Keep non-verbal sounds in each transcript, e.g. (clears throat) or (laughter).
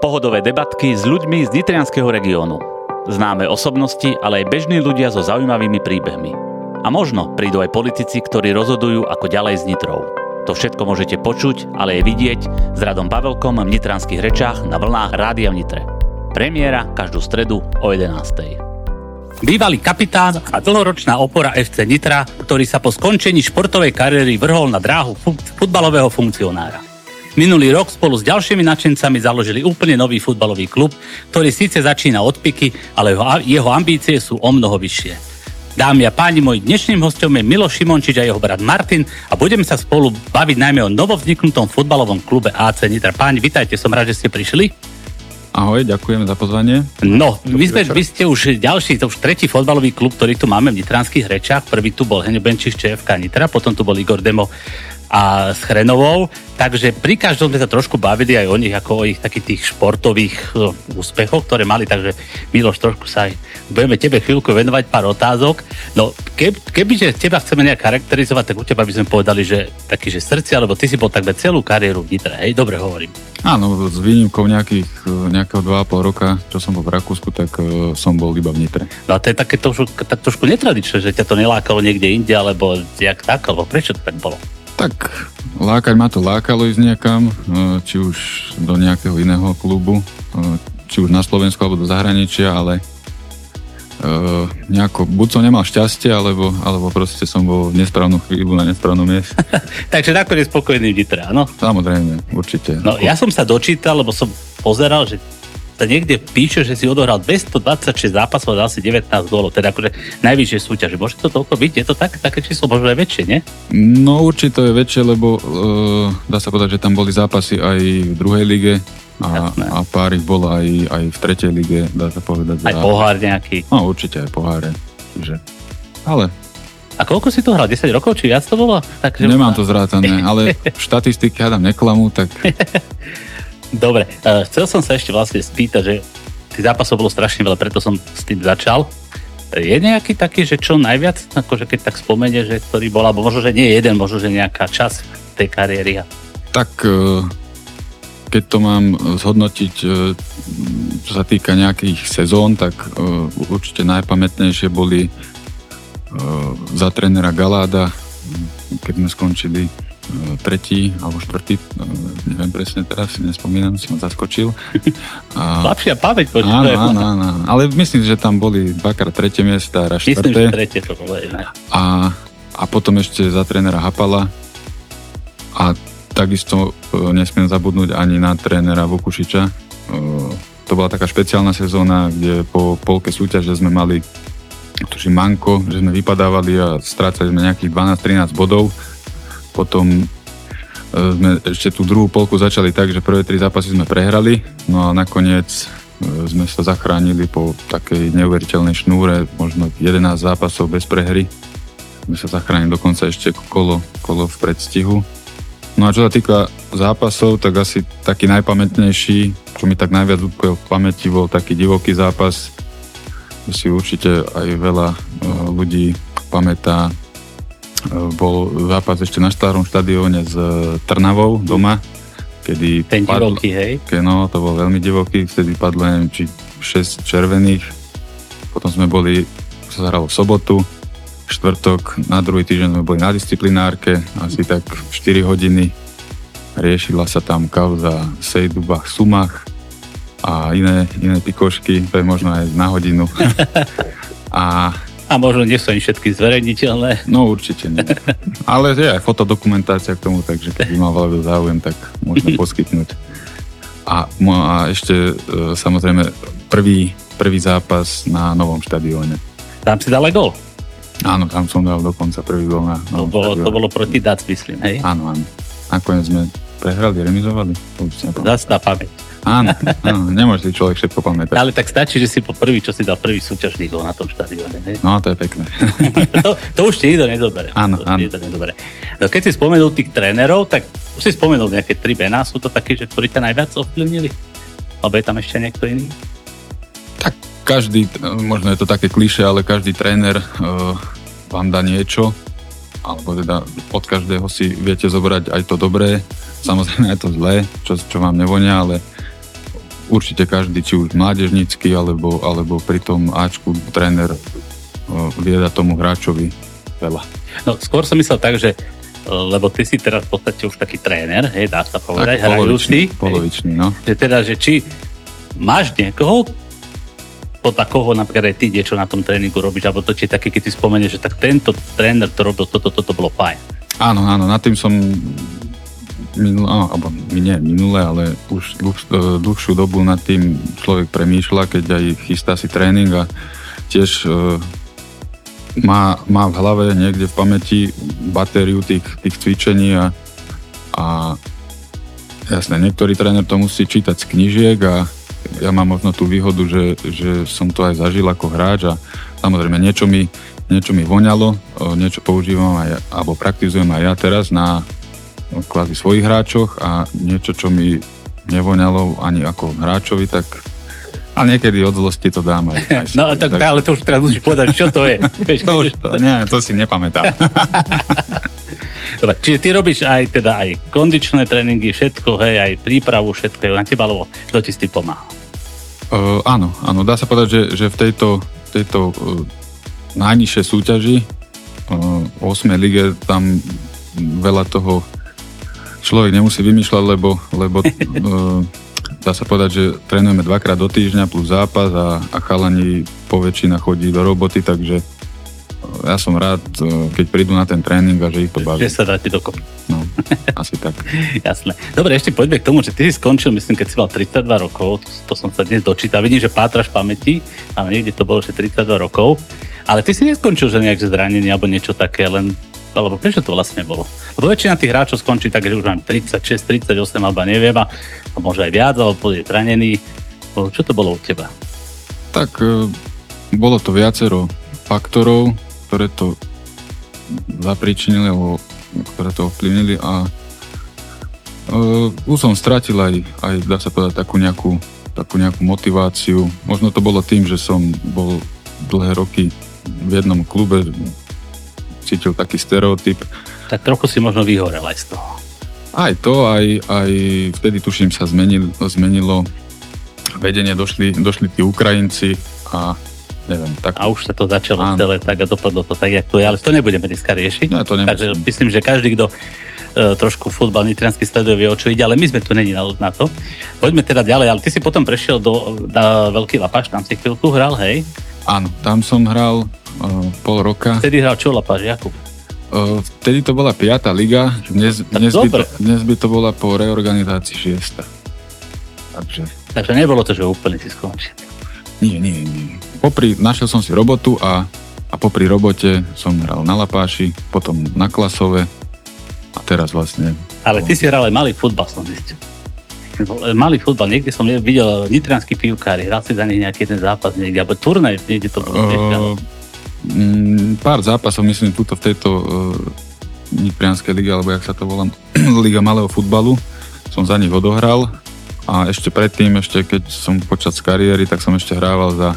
Pohodové debatky s ľuďmi z Nitrianského regiónu. Známe osobnosti, ale aj bežní ľudia so zaujímavými príbehmi. A možno prídu aj politici, ktorí rozhodujú ako ďalej s Nitrou. To všetko môžete počuť, ale aj vidieť s Radom Pavelkom v Nitranských rečách na vlnách Rádia v Nitre. Premiéra každú stredu o 11. Bývalý kapitán a dlhoročná opora FC Nitra, ktorý sa po skončení športovej kariéry vrhol na dráhu futbalového funkcionára. Minulý rok spolu s ďalšími nadšencami založili úplne nový futbalový klub, ktorý síce začína od piky, ale jeho ambície sú o mnoho vyššie. Dámy a páni, môj dnešným hostom je Milo Šimončič a jeho brat Martin a budeme sa spolu baviť najmä o novovzniknutom futbalovom klube AC Nitra. Páni, vitajte, som rád, že ste prišli. Ahoj, ďakujem za pozvanie. No, vy, sme, vy ste už ďalší, to už tretí fotbalový klub, ktorý tu máme v Nitranských rečách. Prvý tu bol Henio Benčiš ČFK Nitra, potom tu bol Igor Demo a s Chrenovou, takže pri každom sme sa trošku bavili aj o nich, ako o ich takých tých športových uh, úspechoch, ktoré mali, takže Miloš, trošku sa aj budeme tebe chvíľku venovať pár otázok. No, keb, kebyže teba chceme nejak charakterizovať, tak u teba by sme povedali, že taký, že srdce, alebo ty si bol takmer celú kariéru v Nitre, hej, dobre hovorím. Áno, s výnimkou nejakých, nejakého 2,5 roka, čo som bol v Rakúsku, tak uh, som bol iba v Nitre. No a to je také trošku, tak trošku netradičné, že ťa to nelákalo niekde inde, alebo jak tak, alebo prečo to tak bolo? Tak lákať ma to lákalo ísť niekam, e, či už do nejakého iného klubu, e, či už na Slovensku alebo do zahraničia, ale Uh, nejako, buď som nemal šťastie, alebo, alebo proste som bol v nesprávnu chvíľu na nesprávnom mieste. (laughs) Takže nakoniec spokojný vnitra, áno? Samozrejme, určite. No, ja som sa dočítal, lebo som pozeral, že sa niekde píše, že si odohral 226 zápasov a dal si 19 gólov, teda akože najvyššie súťaže. Môže to toľko byť? Je to tak, také číslo možno aj väčšie, nie? No určite je väčšie, lebo uh, dá sa povedať, že tam boli zápasy aj v druhej lige a, a pár ich bolo aj, aj v tretej lige, dá sa povedať. Aj pohár nejaký? No určite aj poháre. Čiže, ale a koľko si to hral? 10 rokov, či viac to bolo? Tak, Nemám to zrátané, ale (laughs) štatistiky hádam neklamú, tak (laughs) Dobre, uh, chcel som sa ešte vlastne spýtať, že tých zápasov bolo strašne veľa, preto som s tým začal. Je nejaký taký, že čo najviac, akože keď tak spomenie, že ktorý bol, alebo možno, že nie jeden, možno, že nejaká čas tej kariéry? Tak uh, keď to mám zhodnotiť, uh, čo sa týka nejakých sezón, tak určite najpamätnejšie boli za trénera Galáda, keď sme skončili tretí alebo štvrtý, neviem presne teraz, si nespomínam, si ma zaskočil. (laughs) A... Lepšia pamäť, počuť. Áno, áno, áno, ale myslím, že tam boli dvakrát tretie miesta, raz štvrté. Myslím, že tretie to bolo? A, a potom ešte za trénera Hapala a takisto e, nesmiem zabudnúť ani na trénera Vukušiča. E, to bola taká špeciálna sezóna, kde po polke súťaže sme mali tuším manko, že sme vypadávali a strácali sme nejakých 12-13 bodov potom e, sme ešte tú druhú polku začali tak, že prvé tri zápasy sme prehrali, no a nakoniec e, sme sa zachránili po takej neuveriteľnej šnúre, možno 11 zápasov bez prehry. Sme sa zachránili dokonca ešte kolo, kolo v predstihu. No a čo sa týka zápasov, tak asi taký najpamätnejší, čo mi tak najviac utkvel v pamäti, bol taký divoký zápas, si určite aj veľa e, ľudí pamätá bol zápas ešte na starom štadióne s e, Trnavou doma, kedy... Ten padl, divoký, hej? Ke, no, to bol veľmi divoký, vtedy padlo neviem, či 6 červených. Potom sme boli, sa zahralo v sobotu, štvrtok, na druhý týždeň sme boli na disciplinárke, asi tak 4 hodiny. Riešila sa tam kauza Sejdubach, Sumach a iné, iné pikošky, to je možno aj na hodinu. (laughs) a a možno nie sú ani všetky zverejniteľné. No určite nie. Ale je aj fotodokumentácia k tomu, takže keď by mal veľmi záujem, tak môžeme (laughs) poskytnúť. A, a ešte e, samozrejme prvý, prvý zápas na novom štadióne. Tam si dal gol? Áno, tam som dal dokonca prvý gol na to bolo, štadióne. to bolo proti Dac, myslím, hej? Áno, áno. Nakoniec sme prehrali, remizovali. Zas na pamäť. Áno, áno, nemôže si človek všetko pamätať. Ale tak stačí, že si po prvý, čo si dal prvý súťažný gol na tom štadióne. No, to je pekné. (laughs) to, to už ti nikto nedobere. Áno, to áno. nedobere. No, keď si spomenul tých trénerov, tak už si spomenul nejaké tri mená, sú to takí, že ktorí ťa najviac ovplyvnili? Alebo je tam ešte niekto iný? Tak každý, možno je to také kliše, ale každý tréner uh, vám dá niečo, alebo teda od každého si viete zobrať aj to dobré, samozrejme aj to zlé, čo, čo vám nevonia, ale určite každý, či už mládežnícky, alebo, alebo pri tom Ačku tréner vieda tomu hráčovi veľa. No skôr som myslel tak, že lebo ty si teraz v podstate už taký tréner, hej, dá sa povedať, tak, hrajúci. Polovičný, no. Že teda, že či máš niekoho, podľa koho napríklad aj ty niečo na tom tréningu robíš, alebo to či také, keď si spomenieš, že tak tento tréner to robil, toto, toto, toto bolo fajn. Áno, áno, nad tým som minulé, alebo nie minulé, ale už dlh, e, dlhšiu dobu nad tým človek premýšľa, keď aj chystá si tréning a tiež uh, má, má v hlave niekde v pamäti batériu tých, tých cvičení a, a jasné, niektorý tréner to musí čítať z knižiek a ja mám možno tú výhodu, že, že som to aj zažil ako hráč a samozrejme niečo mi, niečo mi voňalo, niečo používam aj, alebo praktizujem aj ja teraz na kvázi svojich hráčoch a niečo, čo mi nevoňalo ani ako hráčovi, tak a niekedy od zlosti to dám aj. (laughs) aj no tak, tak, ale to už teraz musíš povedať, čo to je. (laughs) to už, to, nie, to si nepamätám. (laughs) Dobre, čiže ty robíš aj teda aj kondičné tréningy, všetko, hej, aj prípravu, všetko je na teba, alebo kto ti s tým pomáha? Uh, áno, áno, dá sa povedať, že, že v tejto, tejto uh, najnižšej súťaži, uh, 8. lige, tam veľa toho človek nemusí vymýšľať, lebo, lebo uh, (laughs) dá sa povedať, že trénujeme dvakrát do týždňa plus zápas a, a chalani po väčšina chodí do roboty, takže e, ja som rád, e, keď prídu na ten tréning a že ich to baví. Že sa dáte dokopy. No, asi tak. (laughs) Jasné. Dobre, ešte poďme k tomu, že ty si skončil, myslím, keď si mal 32 rokov, to, to som sa dnes dočítal. Vidím, že pátraš pamäti, ale niekde to bolo, že 32 rokov. Ale ty si neskončil, že nejak zranenie alebo niečo také, len alebo prečo to vlastne bolo? Lebo väčšina tých hráčov skončí tak, že už mám 36, 38 alebo neviem a môže aj viac, alebo je zranený. Čo to bolo u teba? Tak e, bolo to viacero faktorov, ktoré to zapričinili, alebo ktoré to ovplyvnili a uh, už som stratil aj, aj, dá sa povedať, takú nejakú, takú nejakú motiváciu. Možno to bolo tým, že som bol dlhé roky v jednom klube, cítil taký stereotyp. Tak trochu si možno vyhorel aj z toho. Aj to, aj, aj vtedy tuším sa zmenil, zmenilo vedenie, došli, došli tí Ukrajinci a neviem, tak... A už sa to začalo áno. celé tak a dopadlo to tak, jak to je, ale to nebudeme dneska riešiť. No, to Takže myslím, že každý, kto uh, trošku futbal nitriansky sleduje, vie, o čo ide, ale my sme tu není na, na to. Poďme teda ďalej, ale ty si potom prešiel do, na Veľký Lapaš, tam si chvíľku hral, hej? Áno, tam som hral uh, pol roka. Vtedy hral čo Lapáš, Jakub? Uh, vtedy to bola 5. liga, dnes, dnes, by to, dnes by to bola po reorganizácii 6. Takže... Takže nebolo to, že úplne si skončil. Nie, nie, nie. Popri, našiel som si robotu a, a popri robote som hral na Lapáši, potom na Klasove a teraz vlastne... Ale ty si hral aj malý futbal, som zistil malý futbal, niekde som videl nitrianský pivkári, hral si za nich nejaký ten zápas niekde, alebo turnaj, niekde to bolo. Uh, pár zápasov, myslím, tuto v tejto uh, nitrianskej lige, alebo jak sa to volá, (clears throat) liga malého futbalu, som za nich odohral a ešte predtým, ešte keď som počas kariéry, tak som ešte hrával za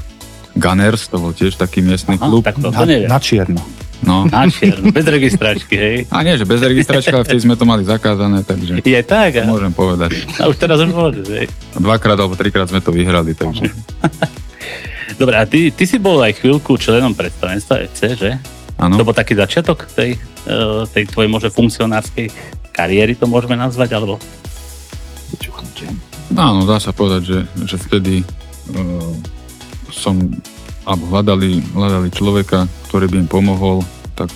Gunners, to bol tiež taký miestny Aha, klub. Tak to, to na, na čierno. No. Na čierno, bez registračky, hej. A nie, že bez registračky, ale vtedy sme to mali zakázané, takže... Je tak? A... Môžem povedať. A už teraz už môžeš, hej. Dvakrát alebo trikrát sme to vyhrali, takže... (laughs) Dobre, a ty, ty si bol aj chvíľku členom predstavenstva FC, že? Áno. To bol taký začiatok tej, e, tej tvojej možno funkcionárskej kariéry, to môžeme nazvať, alebo? Áno, dá sa povedať, že, že vtedy uh, som alebo hľadali, hľadali človeka, ktorý by im pomohol, tak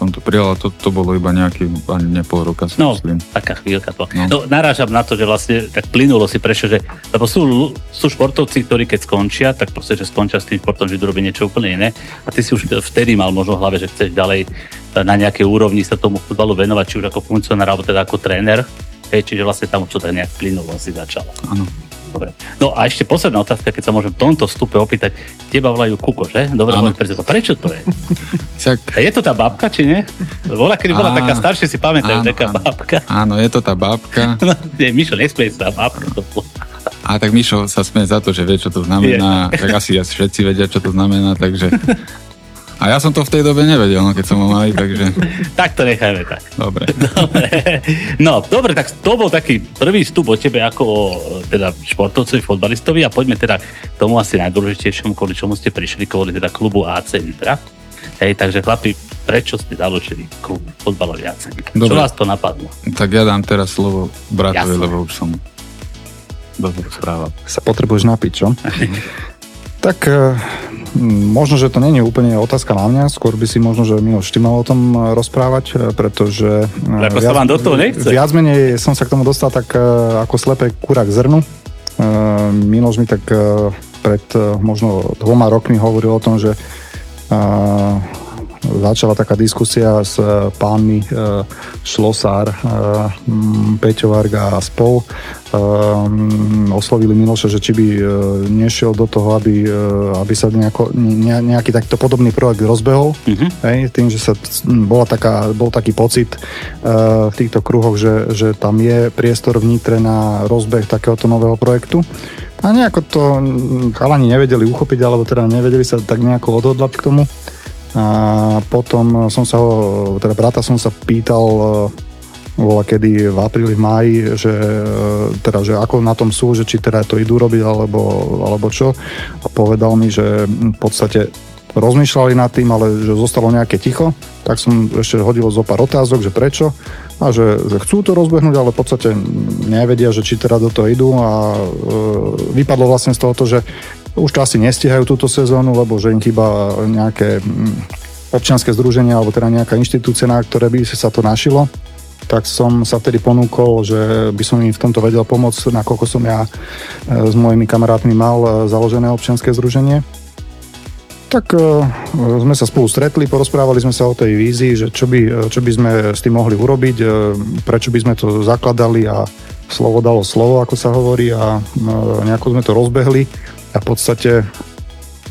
som to prijal a to, to bolo iba nejaký, ani ne pol roka si no, myslím. taká chvíľka to. No. no narážam na to, že vlastne tak plynulo si prešiel, že lebo sú, sú športovci, ktorí keď skončia, tak proste, že skončia s tým športom, že robí niečo úplne iné a ty si už vtedy mal možno v hlave, že chceš ďalej na nejakej úrovni sa tomu futbalu venovať, či už ako funkcionár, alebo teda ako tréner. Hej, čiže vlastne tam to tak nejak plynulo si začalo. Áno. Dobre. No a ešte posledná otázka, keď sa môžem v tomto vstupe opýtať. Teba volajú Kuko, že? Dobre, to. Prečo to je? (laughs) Však... Je to tá babka, či nie? Bola, kedy bola taká staršia, si pamätajú, taká áno. babka. Áno, je to tá babka. (laughs) No, nie, Mišo, nesmej sa, babka to A tak Mišo sa smie za to, že vie, čo to znamená. Je. Tak asi všetci vedia, čo to znamená, takže... (laughs) A ja som to v tej dobe nevedel, no, keď som ho mali, (laughs) takže... tak to nechajme tak. Dobre. (laughs) dobre. No, dobre, tak to bol taký prvý vstup o tebe ako o teda športovcovi, fotbalistovi a poďme teda k tomu asi najdôležitejšiemu, kvôli čomu ste prišli, kvôli teda klubu AC Nitra. Hej, takže chlapi, prečo ste založili klub fotbalový AC Nitra? Čo vás to napadlo? Tak ja dám teraz slovo bratovi, Jasne. lebo už som dobre správal. Sa potrebuješ napiť, čo? (laughs) tak e, možno, že to není úplne otázka na mňa, skôr by si možno, že Miloš, ty mal o tom rozprávať, e, pretože... E, Lebo viac, vám do toho nechce. Viac menej som sa k tomu dostal tak ako slepé kúra k zrnu. Miloš mi tak pred možno dvoma rokmi hovoril o tom, že začala taká diskusia s e, pánmi e, Šlosár, e, Peťo Varga a spol. Oslovili Miloša, že či by nešiel do toho, aby, aby sa nejako, nejaký takýto podobný projekt rozbehol. Uh-huh. Hej, tým, že sa bola taká, bol taký pocit v týchto kruhoch, že, že tam je priestor v Nitre na rozbeh takéhoto nového projektu. A nejako to chalani nevedeli uchopiť, alebo teda nevedeli sa tak nejako odhodlať k tomu. A potom som sa ho, teda brata som sa pýtal bola kedy v apríli, v máji, že, e, teda, že ako na tom sú, že či teda to idú robiť alebo, alebo čo. A povedal mi, že v podstate rozmýšľali nad tým, ale že zostalo nejaké ticho, tak som ešte hodil zo pár otázok, že prečo. A že, že chcú to rozbehnúť, ale v podstate nevedia, že či teda do toho idú. A e, vypadlo vlastne z toho, že už to asi nestihajú túto sezónu, lebo že im chýba nejaké mm, občianske združenia alebo teda nejaká inštitúcia, na ktoré by sa to našilo tak som sa vtedy ponúkol, že by som im v tomto vedel pomôcť, nakoľko som ja e, s mojimi kamarátmi mal e, založené občianske združenie. Tak uh, sme sa spolu stretli, porozprávali sme sa o tej vízii, že čo by, čo by sme s tým mohli urobiť, prečo by sme to zakladali a slovo dalo slovo, ako sa hovorí a nejako sme to rozbehli a v podstate e,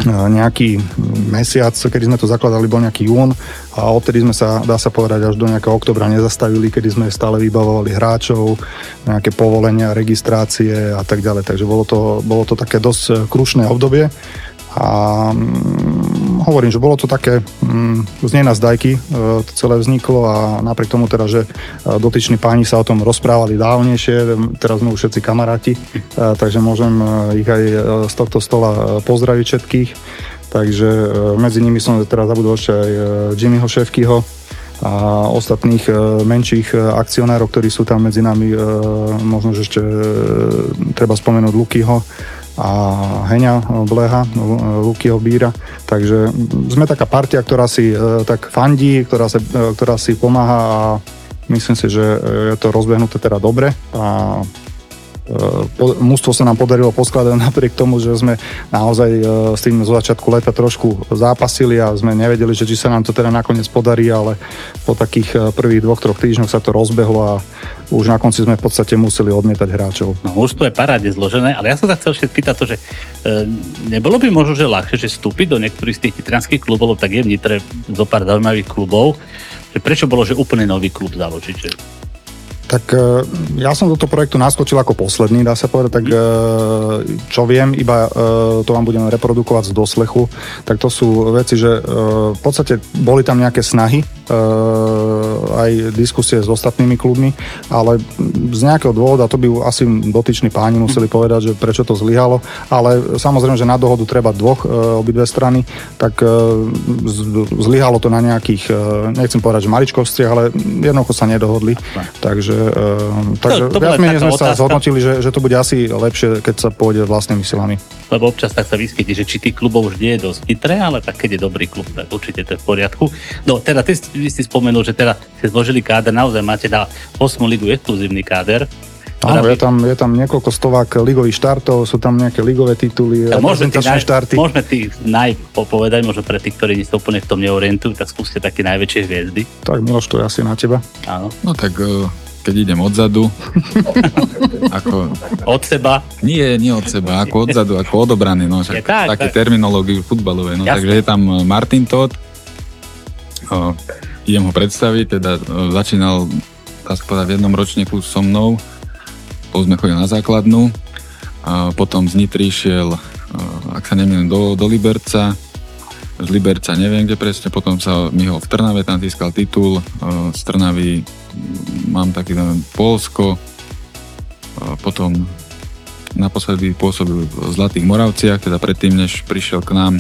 nejaký mesiac, kedy sme to zakladali, bol nejaký jún a odtedy sme sa, dá sa povedať, až do nejakého oktobra nezastavili, kedy sme stále vybavovali hráčov, nejaké povolenia, registrácie a tak ďalej. Takže bolo to, bolo to také dosť krušné obdobie a mm, hovorím, že bolo to také mm, z nej na zdajky, e, to celé vzniklo a napriek tomu teda, že e, dotyční páni sa o tom rozprávali dávnejšie, teraz sme už všetci kamaráti, e, takže môžem ich aj z tohto stola pozdraviť všetkých. Takže medzi nimi som teraz zabudol ešte aj Jimmyho Ševkyho, a ostatných menších akcionárov, ktorí sú tam medzi nami, možno, že ešte treba spomenúť Lukyho, a Heňa Bleha, Lukyho Bíra. Takže sme taká partia, ktorá si e, tak fandí, ktorá, sa, e, ktorá si pomáha a myslím si, že je to rozbehnuté teda dobre a Mústvo sa nám podarilo poskladať (laughs) napriek tomu, že sme naozaj e, s tým zo začiatku leta trošku zápasili a sme nevedeli, že či sa nám to teda nakoniec podarí, ale po takých e, prvých dvoch, troch týždňoch sa to rozbehlo a už na konci sme v podstate museli odmietať hráčov. No to je paráde zložené, ale ja som sa chcel ešte pýtať to, že e, nebolo by možno, že ľahšie, že vstúpiť do niektorých z tých nitranských klubov, tak je v Nitre zo pár zaujímavých klubov, že prečo bolo, že úplne nový klub založiť? Že tak e, ja som do toho projektu naskočil ako posledný, dá sa povedať, tak e, čo viem, iba e, to vám budem reprodukovať z doslechu, tak to sú veci, že v podstate boli tam nejaké snahy, aj diskusie s ostatnými klubmi, ale z nejakého dôvoda, to by asi dotyční páni museli povedať, že prečo to zlyhalo, ale samozrejme, že na dohodu treba dvoch, obidve strany, tak zlyhalo to na nejakých, nechcem povedať, že maličkostiach, ale jednoducho sa nedohodli, takže takže to, to viac menej sme otázka. sa zhodnotili, že, že to bude asi lepšie, keď sa pôjde vlastnými silami. Lebo občas tak sa vyskytí, že či tých klubov už nie je dosť chytré, ale tak keď je dobrý klub, tak určite to je v poriadku. No teda ty, ty si spomenul, že teda ste zložili káder, naozaj máte na 8 ligu exkluzívny káder. Áno, je tam, je tam niekoľko stovák ligových štartov, sú tam nejaké ligové tituly, ja, môžeme naj, štarty. Môžeme tých naj povedať, možno pre tých, ktorí sa úplne v tom neorientujú, tak skúste také najväčšie hviezdy. Tak Miloš, to je asi na teba. Áno. No tak uh, keď idem odzadu. (laughs) ako... Od seba? Nie, nie od seba, ako odzadu, ako odobraný. No, však, tak, také tak. terminológie futbalovej. No, takže je tam Martin Todd, o, idem ho predstaviť, teda o, začínal dá sa v jednom ročníku so mnou, po sme chodili na základnú, a potom z Nitry šiel, ak sa nemýlim, do, do Liberca, z Liberca neviem kde presne, potom sa myhol v Trnave, tam získal titul, z Trnavy mám taký neviem, Polsko, potom naposledy pôsobil v Zlatých Moravciach, teda predtým, než prišiel k nám.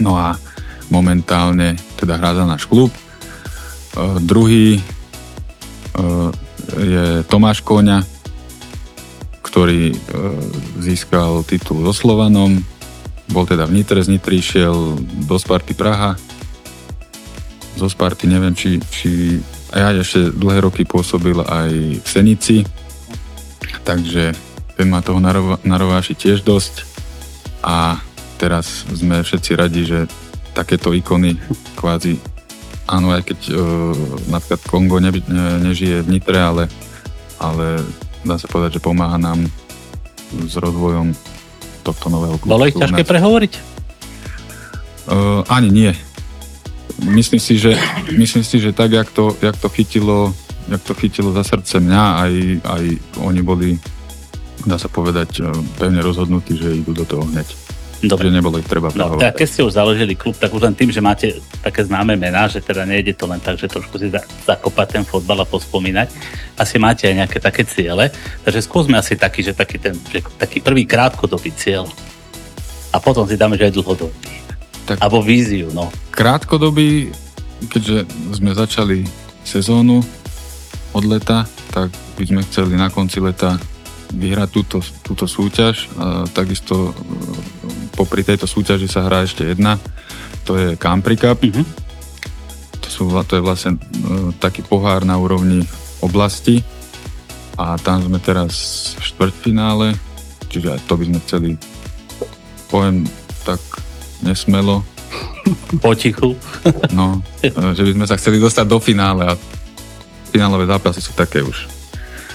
No a momentálne teda hrá za náš klub. Uh, druhý uh, je Tomáš Kóňa, ktorý uh, získal titul so Slovanom, bol teda v Nitre, z Nitry išiel do Sparty Praha. Zo Sparty neviem, či, či ja ešte dlhé roky pôsobil aj v Senici, takže ten má toho na rováši tiež dosť. A teraz sme všetci radi, že takéto ikony kvázi áno, aj keď uh, napríklad Kongo ne, ne, nežije v Nitre, ale, ale dá sa povedať, že pomáha nám s rozvojom tohto nového klubu. Bolo ich ťažké prehovoriť? Uh, ani nie. Myslím si, že, myslím si, že tak, jak to, jak to chytilo jak to chytilo za srdce mňa, aj, aj oni boli, dá sa povedať, pevne rozhodnutí, že idú do toho hneď. Dobre. Že nebolo ich treba No, tak keď ste už založili klub, tak už len tým, že máte také známe mená, že teda nejde to len tak, že trošku si zakopať ten fotbal a pospomínať. Asi máte aj nejaké také ciele. Takže skúsme asi taký, že taký, ten, že taký prvý krátkodobý cieľ. A potom si dáme, že aj dlhodobý. Tak Abo víziu, no. Krátkodobý, keďže sme začali sezónu od leta, tak by sme chceli na konci leta vyhrať túto, túto súťaž. A takisto popri tejto súťaži sa hrá ešte jedna, to je Campri Cup. Mm-hmm. To, sú, to je vlastne uh, taký pohár na úrovni oblasti a tam sme teraz v štvrťfinále, čiže aj to by sme chceli poviem tak nesmelo. (laughs) Potichu. (laughs) no, e, že by sme sa chceli dostať do finále a finálové zápasy sú také už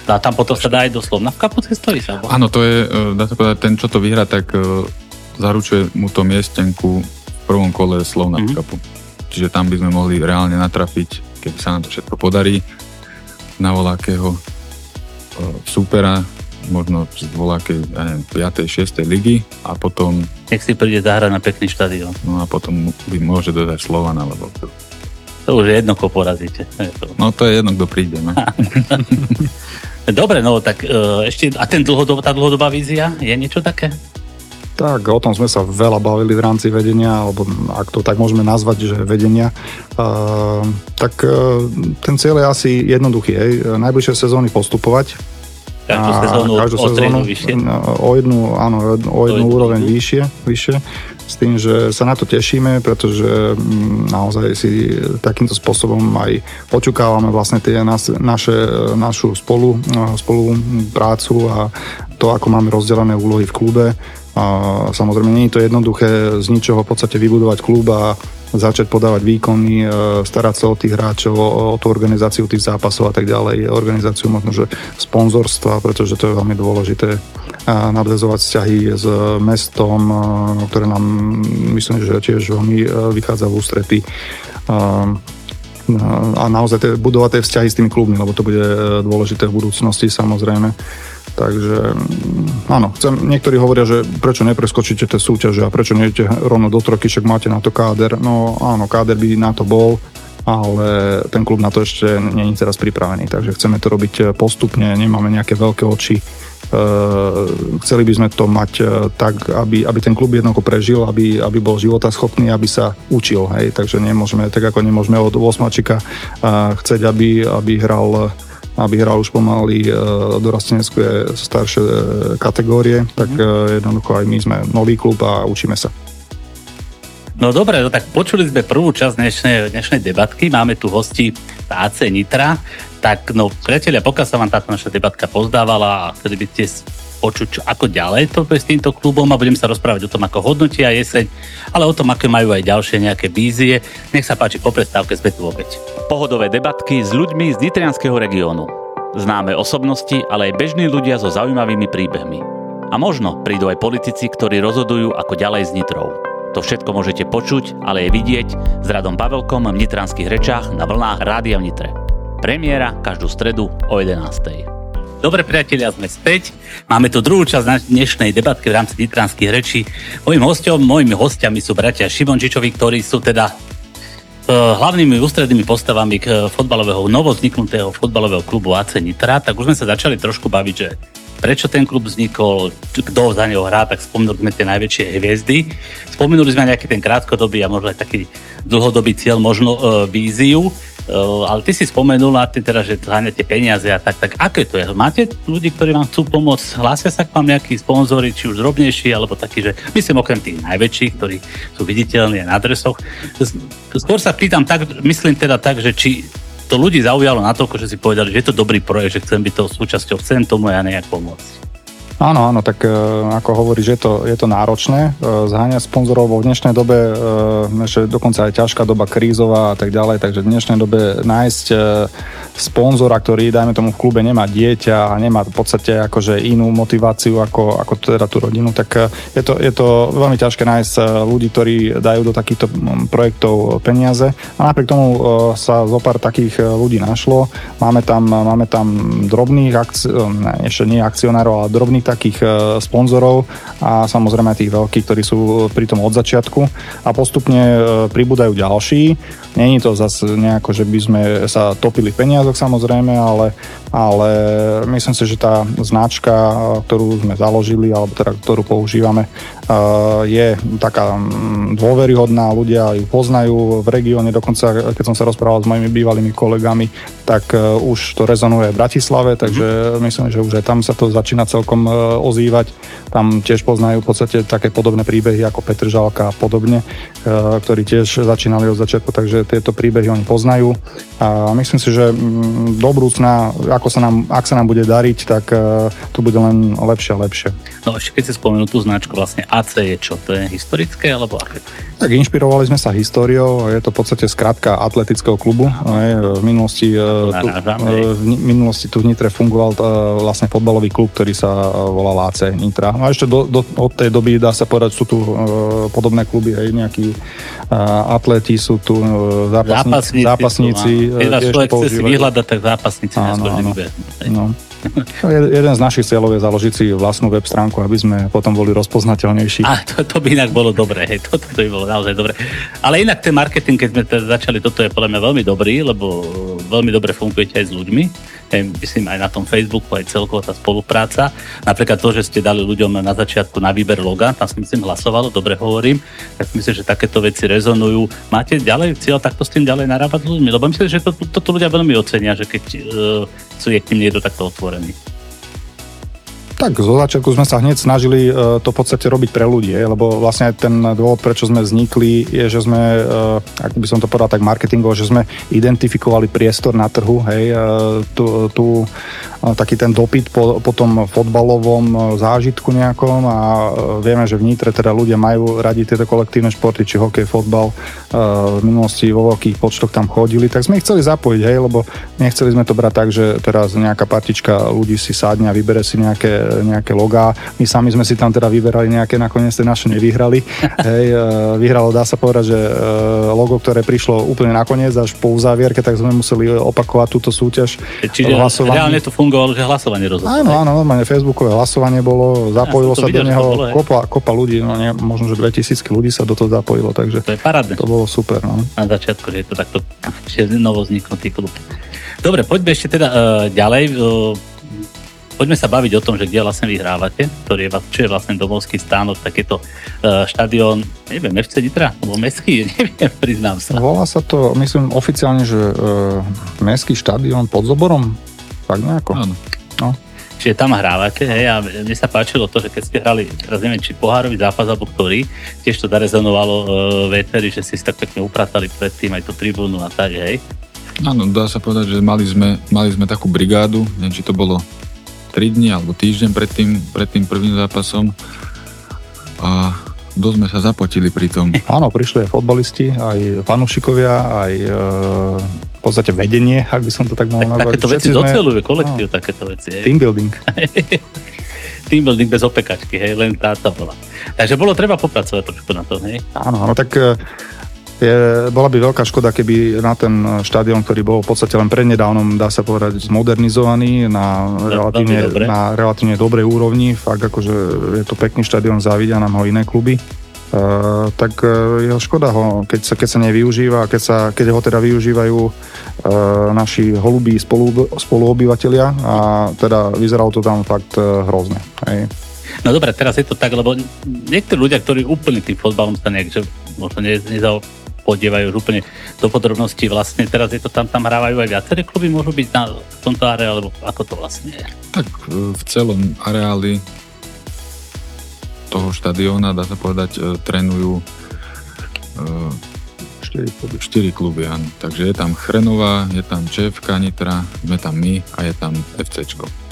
a tam potom sa dá aj do Slovnavka po cestovi sa? Áno, to je, e, dá sa povedať, ten, čo to vyhrá, tak zaručuje mu to miestenku v prvom kole Slovnav mm-hmm. Cupu. Čiže tam by sme mohli reálne natrafiť, keby sa nám to všetko podarí, na voľakého e, supera, možno z voľakej, ja neviem, 5. 6. ligy a potom... Nech si príde zahrať na pekný štadión. No a potom by môže dodať Slovan alebo... To už je jedno, ko porazíte. No to je jedno, kto príde. No. (laughs) Dobre, no tak uh, ešte, a ten dlhodob, tá dlhodobá vízia, je niečo také? Tak, o tom sme sa veľa bavili v rámci vedenia, alebo ak to tak môžeme nazvať, že vedenia. Uh, tak uh, ten cieľ je asi jednoduchý. Hej. Najbližšie sezóny postupovať. Každú sezónu, každú sezónu o vyššie? O jednu, áno, o jednu úroveň vyššie, vyššie s tým, že sa na to tešíme, pretože mm, naozaj si takýmto spôsobom aj očukávame vlastne tie nas, naše, našu spolu, spolu prácu a to, ako máme rozdelené úlohy v klube. A samozrejme, nie je to jednoduché z ničoho v podstate vybudovať klub a začať podávať výkony, e, starať sa o tých hráčov, o, tú organizáciu tých zápasov a tak ďalej, organizáciu možno, že sponzorstva, pretože to je veľmi dôležité nadvezovať vzťahy s mestom, ktoré nám myslím, že tiež veľmi e, vychádza v ústrety a naozaj tie, budovať tie vzťahy s tými klubmi, lebo to bude e, dôležité v budúcnosti samozrejme. Takže mm, áno, chcem, niektorí hovoria, že prečo nepreskočíte tie súťaže a prečo nejdete rovno do troky, však máte na to káder. No áno, káder by na to bol, ale ten klub na to ešte je teraz pripravený, takže chceme to robiť e, postupne, nemáme nejaké veľké oči Uh, chceli by sme to mať uh, tak, aby, aby ten klub jednoducho prežil, aby, aby bol životaschopný, aby sa učil. Hej? Takže nemôžeme, tak ako nemôžeme od 8 uh, chcieť, aby, aby hral aby hral už pomaly dorastenecké staršie kategórie, tak mm. jednoducho aj my sme nový klub a učíme sa. No dobre, no tak počuli sme prvú časť dnešnej, dnešnej debatky, máme tu hosti AC Nitra, tak no priatelia, pokiaľ sa vám táto naša debatka pozdávala a chceli by ste počuť, ako ďalej to s týmto klubom a budem sa rozprávať o tom, ako hodnotia jeseň, ale o tom, aké majú aj ďalšie nejaké vízie. Nech sa páči, po prestávke sme tu opäť. Pohodové debatky s ľuďmi z Nitrianského regiónu. Známe osobnosti, ale aj bežní ľudia so zaujímavými príbehmi. A možno prídu aj politici, ktorí rozhodujú, ako ďalej s Nitrou. To všetko môžete počuť, ale aj vidieť s Radom Pavelkom v Nitranských rečách na vlnách Rádia v Nitre. Premiéra každú stredu o 11. Dobre priatelia, sme späť. Máme tu druhú časť dnešnej debatky v rámci Nitranských rečí. Mojím hostom, mojimi hostiami sú bratia Šimončičovi, ktorí sú teda uh, hlavnými ústrednými postavami k fotbalového, novozniknutého fotbalového klubu AC Nitra, tak už sme sa začali trošku baviť, že prečo ten klub vznikol, kto za neho hrá, tak spomenuli sme tie najväčšie hviezdy. Spomenuli sme nejaký ten krátkodobý a možno aj taký dlhodobý cieľ, možno uh, víziu. Uh, ale ty si spomenul na ty teda, že zháňate peniaze a tak, tak aké to je? Máte ľudí, ktorí vám chcú pomôcť? Hlásia sa k vám nejakí sponzory, či už drobnejší, alebo takí, že myslím okrem tých najväčších, ktorí sú viditeľní na adresoch. Skôr sa pýtam tak, myslím teda tak, že či to ľudí zaujalo na to, že si povedali, že je to dobrý projekt, že chcem byť toho súčasťou, chcem tomu ja nejak pomôcť. Áno, áno, tak e, ako hovorí, že je to, je to náročné. E, zháňať sponzorov vo dnešnej dobe, e, že dokonca aj ťažká doba krízová a tak ďalej, takže v dnešnej dobe nájsť sponzora, ktorý, dajme tomu, v klube nemá dieťa a nemá v podstate akože inú motiváciu ako, ako teda tú rodinu, tak je to, je to veľmi ťažké nájsť ľudí, ktorí dajú do takýchto projektov peniaze. A napriek tomu sa zo pár takých ľudí našlo. Máme tam, máme tam drobných, akci- ne, ešte nie akcionárov, ale drobných takých e, sponzorov a samozrejme tých veľkých, ktorí sú pri tom od začiatku a postupne e, pribúdajú ďalší. Není to zase nejako, že by sme sa topili v peniazoch samozrejme, ale, ale myslím si, že tá značka, ktorú sme založili, alebo teda ktorú používame, e, je taká dôveryhodná, ľudia ju poznajú v regióne, dokonca keď som sa rozprával s mojimi bývalými kolegami, tak už to rezonuje v Bratislave, takže myslím, že už aj tam sa to začína celkom ozývať. Tam tiež poznajú v podstate také podobné príbehy ako Petr Žalka a podobne, e, ktorí tiež začínali od začiatku, takže tieto príbehy oni poznajú. A myslím si, že mm, do budúcna, ako sa nám, ak sa nám bude dariť, tak e, to bude len lepšie a lepšie. No ešte keď si spomenul tú značku, vlastne AC je čo? To je historické alebo aké? Tak inšpirovali sme sa históriou, je to v podstate skratka atletického klubu. V minulosti, e, tu, v minulosti tu v Nitre fungoval vlastne fotbalový klub, ktorý sa volal AC Nitra. No a ešte do, do, od tej doby, dá sa povedať, sú tu podobné kluby, aj nejakí atleti, sú tu zápasníci. zápasníci, zápasníci človek chce si vyhľadať, tak zápasníci áno, áno. No. (laughs) Jeden z našich cieľov je založiť si vlastnú web stránku, aby sme potom boli rozpoznateľnejší. A to, to by inak bolo dobré, hej, to, to by bolo naozaj dobré. Ale inak ten marketing, keď sme teda začali, toto je podľa mňa veľmi dobrý, lebo veľmi dobre fungujete aj s ľuďmi myslím aj na tom Facebooku, aj celkovo tá spolupráca. Napríklad to, že ste dali ľuďom na začiatku na výber loga, tam si myslím hlasovalo, dobre hovorím, tak myslím, že takéto veci rezonujú. Máte ďalej cieľ takto s tým ďalej narábať s ľuďmi? Lebo myslím, že to, toto ľudia veľmi ocenia, že keď uh, je k ním niekto takto otvorený. Tak zo začiatku sme sa hneď snažili uh, to v podstate robiť pre ľudí, lebo vlastne ten dôvod, prečo sme vznikli, je, že sme, uh, ak by som to povedal tak marketingovo, že sme identifikovali priestor na trhu, hej, uh, tu, tu taký ten dopyt po, po tom fotbalovom e, zážitku nejakom a e, vieme, že v Nitre teda ľudia majú radi tieto kolektívne športy, či hokej, fotbal, e, v minulosti vo veľkých počtoch tam chodili, tak sme ich chceli zapojiť, hej, lebo nechceli sme to brať tak, že teraz nejaká partička ľudí si sádne a vybere si nejaké, nejaké logá. My sami sme si tam teda vyberali nejaké, nakoniec tie naše nevyhrali. (laughs) Hej, vyhralo, dá sa povedať, že logo, ktoré prišlo úplne nakoniec, až po uzávierke, tak sme museli opakovať túto súťaž. Čiže reálne to fungovalo, že hlasovanie rozhodlo. Áno, áno, normálne Facebookové hlasovanie bolo, zapojilo ja sa videl, do neho bolo, kopa, kopa ľudí, no nie, možno, že 2000 ľudí sa do toho zapojilo, takže to je parádne. To bolo super. No. Na začiatku, že je to takto novo vzniknutý klub. Dobre, poďme ešte teda uh, ďalej. Uh, poďme sa baviť o tom, že kde vlastne vyhrávate, ktorý je, čo je vlastne domovský stánok, takéto uh, štadión, neviem, FC Nitra, alebo mestský, (laughs) neviem, priznám sa. Volá sa to, myslím oficiálne, že uh, mestský štadión pod Zoborom, tak nejako. Áno. No. Čiže tam hrávate, hej, a mne sa páčilo to, že keď ste hrali, teraz neviem, či pohárový zápas alebo ktorý, tiež to zarezonovalo e, veteri, že ste si tak pekne upratali predtým aj tú tribúnu a tak, hej. Áno, dá sa povedať, že mali sme, mali sme takú brigádu, neviem, či to bolo 3 dní alebo týždeň pred tým, pred tým prvým zápasom a dosť sme sa zapotili pri tom. Áno, prišli aj fotbalisti, aj fanúšikovia, aj e, podstate vedenie, ak by som to tak mohol nazvať. Takéto veci sme... doceluje kolektív, no, takéto veci. Hej. Team building. (laughs) team building bez opekačky, hej, len táto bola. Takže bolo treba popracovať trošku na to, hej? Áno, áno, tak e, Je, bola by veľká škoda, keby na ten štadión, ktorý bol v podstate len prednedávnom, dá sa povedať, zmodernizovaný na relatívne, na relatívne dobrej úrovni. Fakt akože je to pekný štadión, závidia nám ho iné kluby. Uh, tak uh, je škoda ho, keď sa, keď sa nevyužíva, keď, sa, keď ho teda využívajú uh, naši holubí spolu, spoluobyvateľia a teda vyzeralo to tam fakt uh, hrozne. Hej. No dobre, teraz je to tak, lebo niektorí ľudia, ktorí úplne tým fotbalom sa nejak, že možno nepodievajú úplne do podrobností vlastne. Teraz je to tam, tam hrávajú aj viaceré kluby, môžu byť na tomto areále, alebo ako to vlastne je? Tak v celom areáli toho štadióna, dá sa povedať, e, trénujú e, 4 kluby. 4 kluby, áno. Takže je tam Chrenová, je tam ČFK Nitra, sme tam my a je tam FCčko.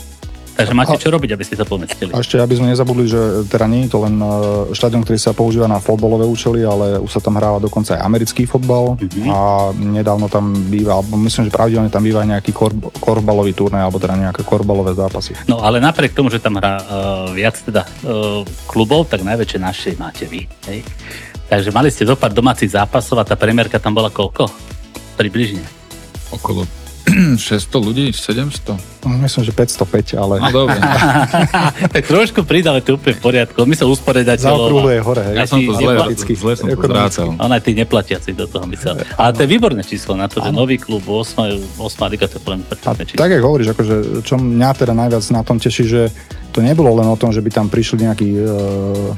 Takže máte čo robiť, aby ste sa pomestili. A ešte, aby sme nezabudli, že teda nie je to len e, štadión, ktorý sa používa na fotbalové účely, ale už sa tam hráva dokonca aj americký fotbal mm-hmm. a nedávno tam býva, alebo myslím, že pravidelne tam býva aj nejaký kor, korbalový turnaj, alebo teda nejaké korbalové zápasy. No ale napriek tomu, že tam hrá uh, viac teda uh, klubov, tak najväčšie naše máte vy. Hej? Takže mali ste zo pár domácich zápasov a tá premiérka tam bola koľko? Približne. Okolo (clears throat) 600 ľudí? 700? No, myslím, že 505, ale... No dobre. (laughs) tak trošku pridali to úplne v poriadku. My sa usporiadať. Zaokrúhluje hore. Hej. Ja som to zle, zle som to zrácal. On aj tí neplatiaci do toho myslel. Ale to je výborné číslo na to, že nový klub, 8, 8 liga, to je podľa číslo. Tak, jak hovoríš, akože, čo mňa teda najviac na tom teší, že to nebolo len o tom, že by tam prišli nejakí uh,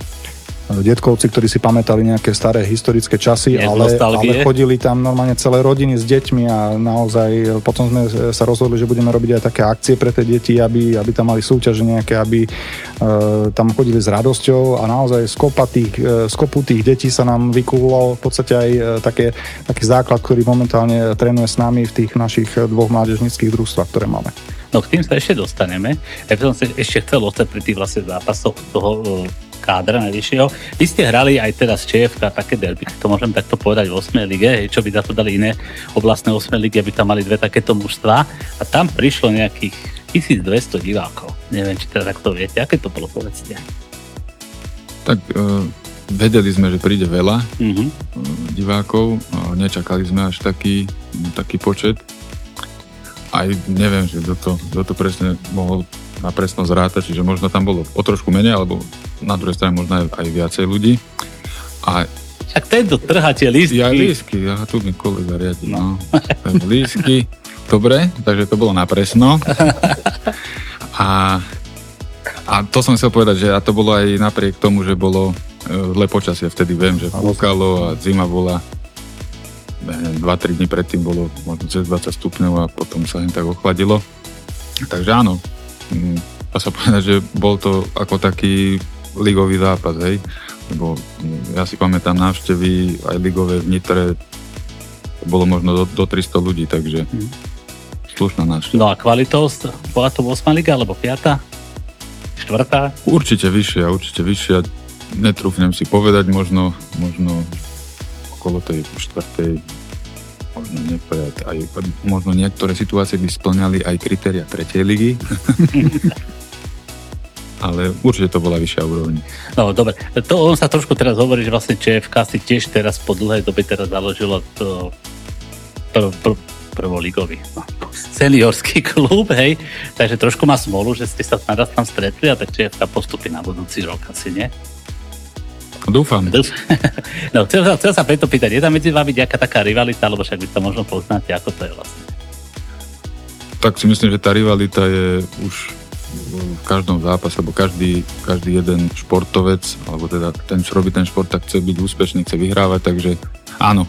detkovci, ktorí si pamätali nejaké staré historické časy, ale, ale chodili tam normálne celé rodiny s deťmi a naozaj potom sme sa rozhodli, že budeme robiť aj také akcie pre tie deti, aby, aby tam mali súťaže nejaké, aby uh, tam chodili s radosťou a naozaj z, tých, z kopu tých detí sa nám vykúlo v podstate aj uh, také, taký základ, ktorý momentálne trénuje s nami v tých našich dvoch mládežnických družstvách, ktoré máme. No k tým sa ešte dostaneme. Ja by som sa ešte chcel ostať pri tých vlastne zápasoch toho kádra najvyššieho. Vy ste hrali aj teraz ČFK také derby, to môžem takto povedať v 8. lige, hej, čo by za to dali iné oblastné 8. lige, aby tam mali dve takéto mužstva a tam prišlo nejakých 1200 divákov. Neviem, či teda takto viete, aké to bolo, povedzte. Tak uh, vedeli sme, že príde veľa uh-huh. divákov, uh, nečakali sme až taký, taký počet. Aj neviem, že kto to, kto to presne mohol na presnosť rátať, čiže možno tam bolo o trošku menej, alebo na druhej strane možno aj, aj viacej ľudí. A však tento trhá tie lístky. Ja lístky, ja tu mi kolega riadi. No. no. lístky, dobre, takže to bolo na presno. (laughs) A, a to som chcel povedať, že a to bolo aj napriek tomu, že bolo e, zlé počasie, vtedy viem, že fúkalo a zima bola 2-3 dní predtým bolo možno cez 20 stupňov a potom sa len tak ochladilo. Takže áno, mm, dá sa povedať, že bol to ako taký ligový zápas, hej. Lebo ja si pamätám návštevy aj ligové v Nitre, bolo možno do, do 300 ľudí, takže hmm. slušná návšteva. No a kvalitou, bola to 8 liga alebo 5? Štvrtá? Určite vyššia, určite vyššia. Netrúfnem si povedať, možno, možno okolo tej štvrtej možno nepovedať, aj, možno niektoré situácie by splňali aj kritéria tretej ligy. (laughs) ale určite to bola vyššia úroveň. No dobre, to on sa trošku teraz hovorí, že vlastne ČFK si tiež teraz po dlhej dobe teraz založilo to pr- pr- prvoligový no, seniorský (laughs) klub, hej, takže trošku má smolu, že ste sa naraz tam stretli a tak ČFK postupí na budúci rok asi, nie? Dúfam. (laughs) No, chcel, chcel sa preto pýtať, je tam medzi vami nejaká taká rivalita, alebo však vy to možno poznáte, ako to je vlastne? Tak si myslím, že tá rivalita je už v každom zápase, lebo každý, každý jeden športovec, alebo teda ten, čo robí ten šport, tak chce byť úspešný, chce vyhrávať, takže áno,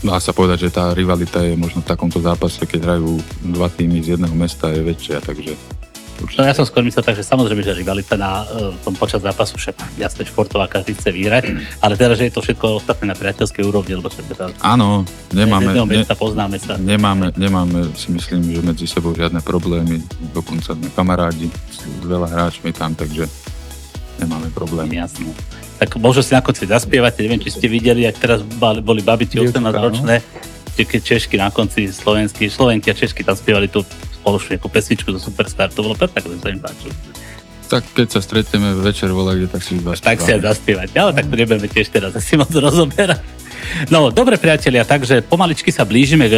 dá sa povedať, že tá rivalita je možno v takomto zápase, keď hrajú dva týmy z jedného mesta, je väčšia, takže No ja som skôr myslel tak, že samozrejme, že rivalita na uh, tom počas zápasu však jasne športová, každý chce vyhrať, ale teda, že je to všetko ostatné na priateľskej úrovni, lebo však teda, Áno, nemáme, ne, poznáme sa. Nemáme, nemáme, si myslím, že medzi sebou žiadne problémy, dokonca sme kamarádi s veľa hráčmi tam, takže nemáme problémy. Jasné. Tak možno si na konci zaspievate, neviem, či ste videli, ak teraz boli babiti 18 ročné, keď Češky na konci slovenský, Slovenky a Češky tam spievali tú spoločnú nejakú pesničku zo Superstar, to bolo perfektné, sa im páčilo. Tak keď sa stretneme večer vola, kde tak si iba Tak si aj zaspievať, ale tak to nebudeme tiež teraz asi moc rozoberať. No, dobre priatelia, takže pomaličky sa blížime k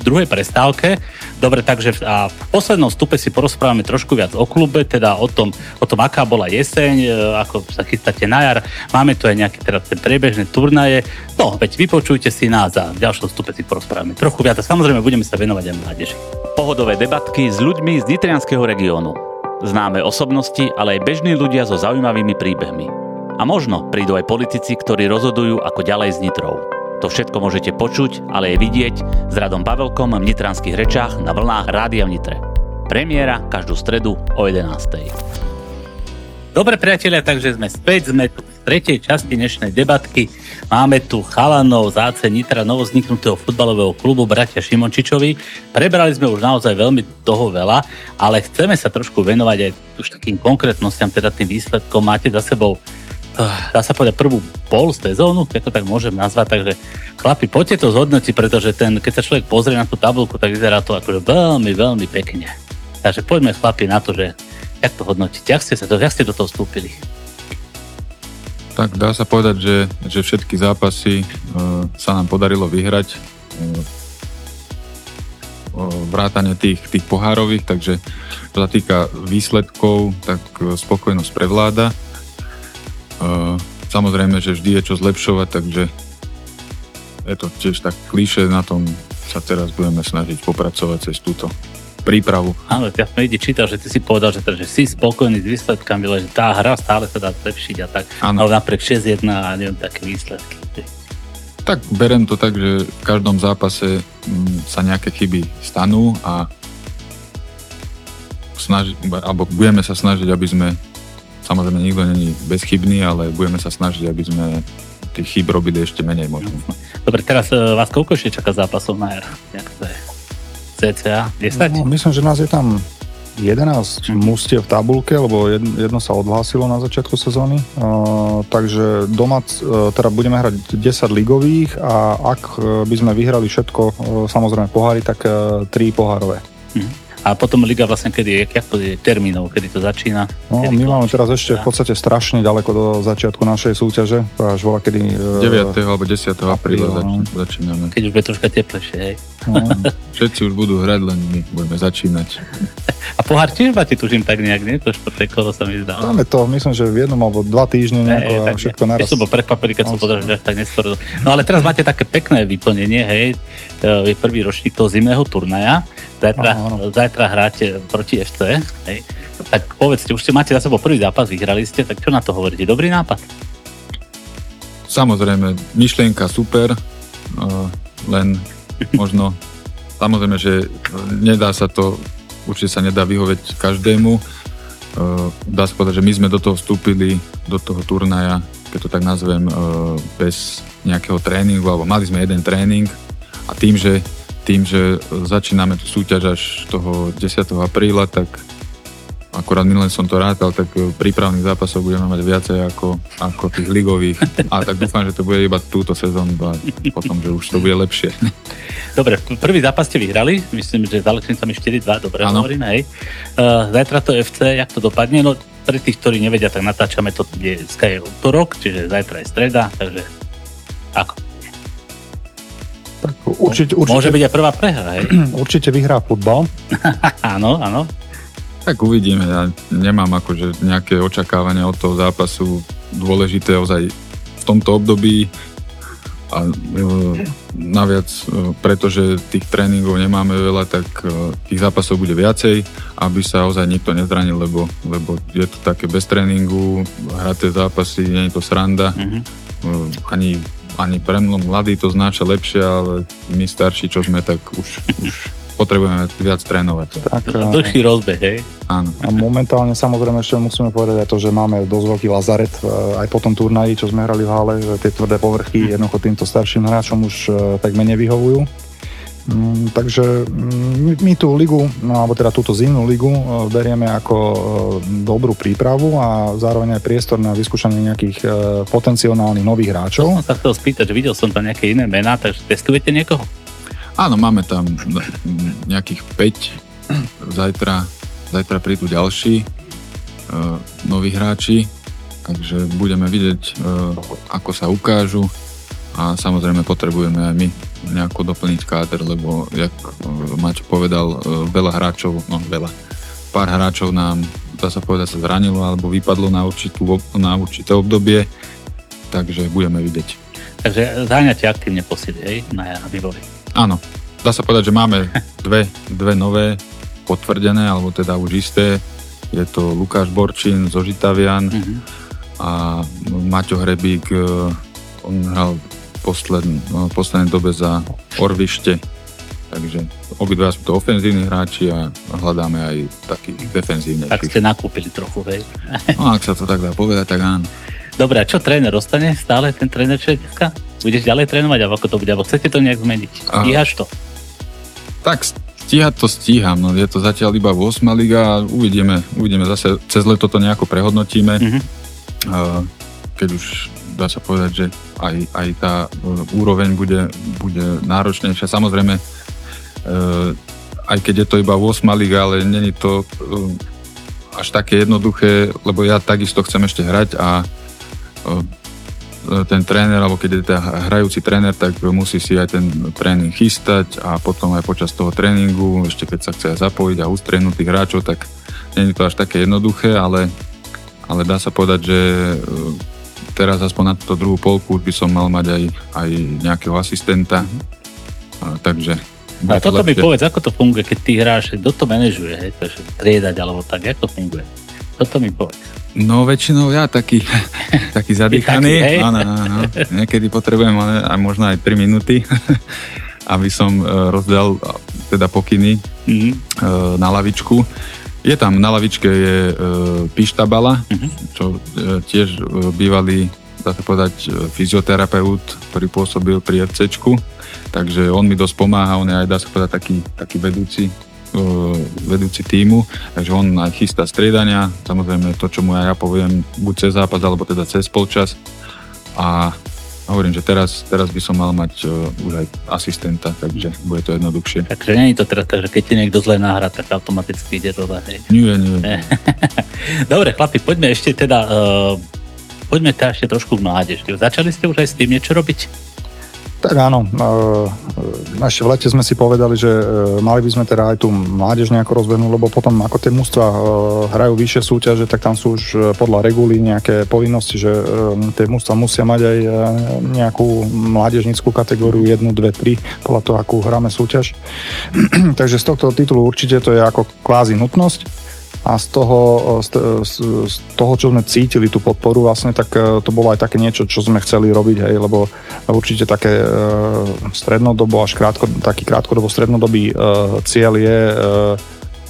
druhej prestávke. Dobre, takže a v poslednom stupe si porozprávame trošku viac o klube, teda o tom, o tom aká bola jeseň, e, ako sa chystáte na jar. Máme tu aj nejaké teda tie priebežné turnaje. No, veď vypočujte si nás a v ďalšom stupe si porozprávame trochu viac a samozrejme budeme sa venovať aj mládeži. Pohodové debatky s ľuďmi z Nitrianského regiónu. Známe osobnosti, ale aj bežní ľudia so zaujímavými príbehmi. A možno prídu aj politici, ktorí rozhodujú ako ďalej s Nitrou. To všetko môžete počuť, ale aj vidieť s Radom Pavelkom v Nitranských rečách na vlnách Rádia v Nitre. Premiéra každú stredu o 11. Dobre priatelia, takže sme späť, sme tu v tretej časti dnešnej debatky. Máme tu chalanov z AC Nitra novozniknutého futbalového klubu bratia Šimončičovi. Prebrali sme už naozaj veľmi toho veľa, ale chceme sa trošku venovať aj už takým konkrétnostiam, teda tým výsledkom. Máte za sebou dá sa povedať prvú pol sezónu, keď to tak môžem nazvať, takže chlapi, poďte to zhodnotiť, pretože ten, keď sa človek pozrie na tú tabulku, tak vyzerá to akože veľmi, veľmi pekne. Takže poďme chlapi na to, že jak to hodnotiť, jak ste, sa to, jak ste do toho vstúpili? Tak dá sa povedať, že, že všetky zápasy e, sa nám podarilo vyhrať. E, vrátane tých, tých pohárových, takže čo sa týka výsledkov, tak e, spokojnosť prevláda. Samozrejme, že vždy je čo zlepšovať, takže je to tiež tak klíše, na tom sa teraz budeme snažiť popracovať cez túto prípravu. Áno, ja som ide čítal, že ty si povedal, že, že si spokojný s výsledkami, že tá hra stále sa dá zlepšiť a tak, ano. ale napriek 6-1 a neviem, také výsledky. Tak berem to tak, že v každom zápase m, mm, sa nejaké chyby stanú a snaži, alebo budeme sa snažiť, aby sme Samozrejme, nikto není bezchybný, ale budeme sa snažiť, aby sme tých chýb robili ešte menej možno. Dobre, teraz uh, vás koľko ešte čaká zápasov na jar? Jak to je? CCA? 10? No, myslím, že nás je tam 11 hm. mústiev v tabulke, lebo jedno sa odhlásilo na začiatku sezóny. Uh, takže doma uh, teda budeme hrať 10 ligových a ak by sme vyhrali všetko, uh, samozrejme pohári, tak uh, 3 pohárové. Hm. A potom liga vlastne, kedy je, jak to je termínov, kedy to začína? No, my máme teraz ešte v podstate strašne ďaleko do začiatku našej súťaže, až bola kedy... 9. E, alebo 10. apríla no. začíname. Keď už bude troška teplejšie, hej. No. (laughs) Všetci už budú hrať, len my budeme začínať. A pohár tiež máte, tužím tak nejak, nie? To športové kolo sa mi zdá. Máme to, myslím, že v jednom alebo dva týždne nejako hey, a všetko naraz. Ja som bol prekvapený, keď som povedal, že tak neskoro. No ale teraz máte také pekné vyplnenie, hej. Je prvý ročník toho zimného turnaja. Zajtra, zajtra hráte proti FC. Hej. Tak povedzte, už ste máte za sebou prvý zápas, vyhrali ste, tak čo na to hovoríte? Dobrý nápad? Samozrejme, myšlienka super, len možno samozrejme, že nedá sa to, určite sa nedá vyhovieť každému. Dá sa povedať, že my sme do toho vstúpili, do toho turnaja, keď to tak nazvem, bez nejakého tréningu, alebo mali sme jeden tréning a tým, že tým, že začíname tú súťaž až toho 10. apríla, tak akorát minule som to rátal, tak prípravných zápasov budeme mať viacej ako, ako tých ligových. A tak dúfam, že to bude iba túto sezónu a potom, že už to bude lepšie. Dobre, prvý zápas ste vyhrali, myslím, že s Alexicami 4-2, dobre ano. hovorím, hej. Uh, zajtra to FC, jak to dopadne? No pre tých, ktorí nevedia, tak natáčame to, dneska je útorok, čiže zajtra je streda, takže ako? Tak určite, určite, Môže byť aj prvá prehra, hej? (clears throat) Určite vyhrá futbal. (laughs) áno, áno. Tak uvidíme, ja nemám akože nejaké očakávania od toho zápasu dôležité ozaj v tomto období a e, naviac, e, pretože tých tréningov nemáme veľa, tak e, tých zápasov bude viacej, aby sa ozaj nikto nezranil, lebo, lebo je to také bez tréningu, hraté zápasy, nie je to sranda, mm-hmm. e, ani ani pre mladí to znáša lepšie, ale my starší, čo sme, tak už, už potrebujeme viac trénovať. Tak, Dlhší rozbeh, hej? Áno. A momentálne samozrejme ešte musíme povedať aj to, že máme dosť veľký lazaret e, aj po tom turnaji, čo sme hrali v hale, že tie tvrdé povrchy hm. jednoducho týmto starším hráčom už e, tak menej vyhovujú. Mm, takže mm, my tú ligu, no, alebo teda túto zimnú ligu e, berieme ako e, dobrú prípravu a zároveň aj priestor na vyskúšanie nejakých e, potenciálnych nových hráčov. To som sa chcel spýtať, že videl som tam nejaké iné mená, takže testujete niekoho? Áno, máme tam nejakých 5. Zajtra, zajtra prídu ďalší noví hráči, takže budeme vidieť, ako sa ukážu a samozrejme potrebujeme aj my nejako doplniť káder, lebo jak Maťo povedal, veľa hráčov, no veľa, pár hráčov nám, dá sa povedať, sa zranilo alebo vypadlo na, určitú, na určité obdobie, takže budeme vidieť. Takže záňate aktívne posily, hej, na vývoj. Áno, dá sa povedať, že máme (laughs) dve, dve nové potvrdené, alebo teda už isté. Je to Lukáš Borčín zo Žitavian uh-huh. a Maťo Hrebík, e, on hral posled, no, v poslednej dobe za Orvište, takže obidva sú to ofenzívni hráči a hľadáme aj taký defenzívny. Tak ste nakúpili trochu, hej? (laughs) No, ak sa to tak dá povedať, tak áno. Dobre, a čo tréner ostane? Stále ten tréner, dneska? Budeš ďalej trénovať, alebo ako to bude? Alebo chcete to nejak zmeniť? Stíhaš to? Tak stíhať to stíham, no je to zatiaľ iba 8 liga a uvidíme, uvidíme zase, cez leto to nejako prehodnotíme. Mm-hmm. Keď už dá sa povedať, že aj, aj tá úroveň bude, bude náročnejšia. Samozrejme, e, aj keď je to iba 8 liga, ale není to e, až také jednoduché, lebo ja takisto chcem ešte hrať a e, ten tréner, alebo keď je teda hrajúci tréner, tak musí si aj ten tréning chystať a potom aj počas toho tréningu, ešte keď sa chce zapojiť a ustrenúť tých hráčov, tak nie je to až také jednoduché, ale, ale dá sa povedať, že e, teraz aspoň na túto druhú polku by som mal mať aj, aj nejakého asistenta, a, takže a toto mi povedz, ako to funguje, keď ty hráš, kto to manažuje, hej, to triedať alebo tak, ako to funguje? Toto mi povedz. No väčšinou ja taký, (laughs) taký zadýchaný. Áno, áno. Niekedy potrebujem aj možno aj 3 minúty, (laughs) aby som e, rozdal teda pokyny mm-hmm. na lavičku. Je tam, na lavičke je e, Pištabala, mm-hmm. čo tiež bývalý, dá sa povedať, fyzioterapeut, ktorý pôsobil pri FCčku. Takže on mi dosť pomáha, on je aj, dá sa povedať, taký, taký vedúci vedúci týmu, takže on aj chystá striedania, samozrejme to, čo mu aj ja poviem, buď cez zápas, alebo teda cez polčas. A hovorím, že teraz, teraz by som mal mať uh, už aj asistenta, takže bude to jednoduchšie. Takže nie je to teraz tak, že keď ti niekto zle nahra, tak automaticky ide to hej? Nie, nie. (laughs) Dobre, chlapi, poďme ešte teda, uh, poďme teda ešte trošku v mládež. Začali ste už aj s tým niečo robiť? Tak áno, e, ešte v lete sme si povedali, že e, mali by sme teda aj tú mládež nejako rozbehnúť, lebo potom ako tie mužstva e, hrajú vyššie súťaže, tak tam sú už podľa regulí nejaké povinnosti, že tie mužstva musia mať aj nejakú mládežnickú kategóriu 1, 2, 3, podľa toho, akú hráme súťaž. (clears throat) Takže z tohto titulu určite to je ako kvázi nutnosť a z toho, z, toho, čo sme cítili, tú podporu vlastne, tak e, to bolo aj také niečo, čo sme chceli robiť, hej, lebo určite také e, strednodobo až krátko, taký krátkodobo strednodobý e, cieľ je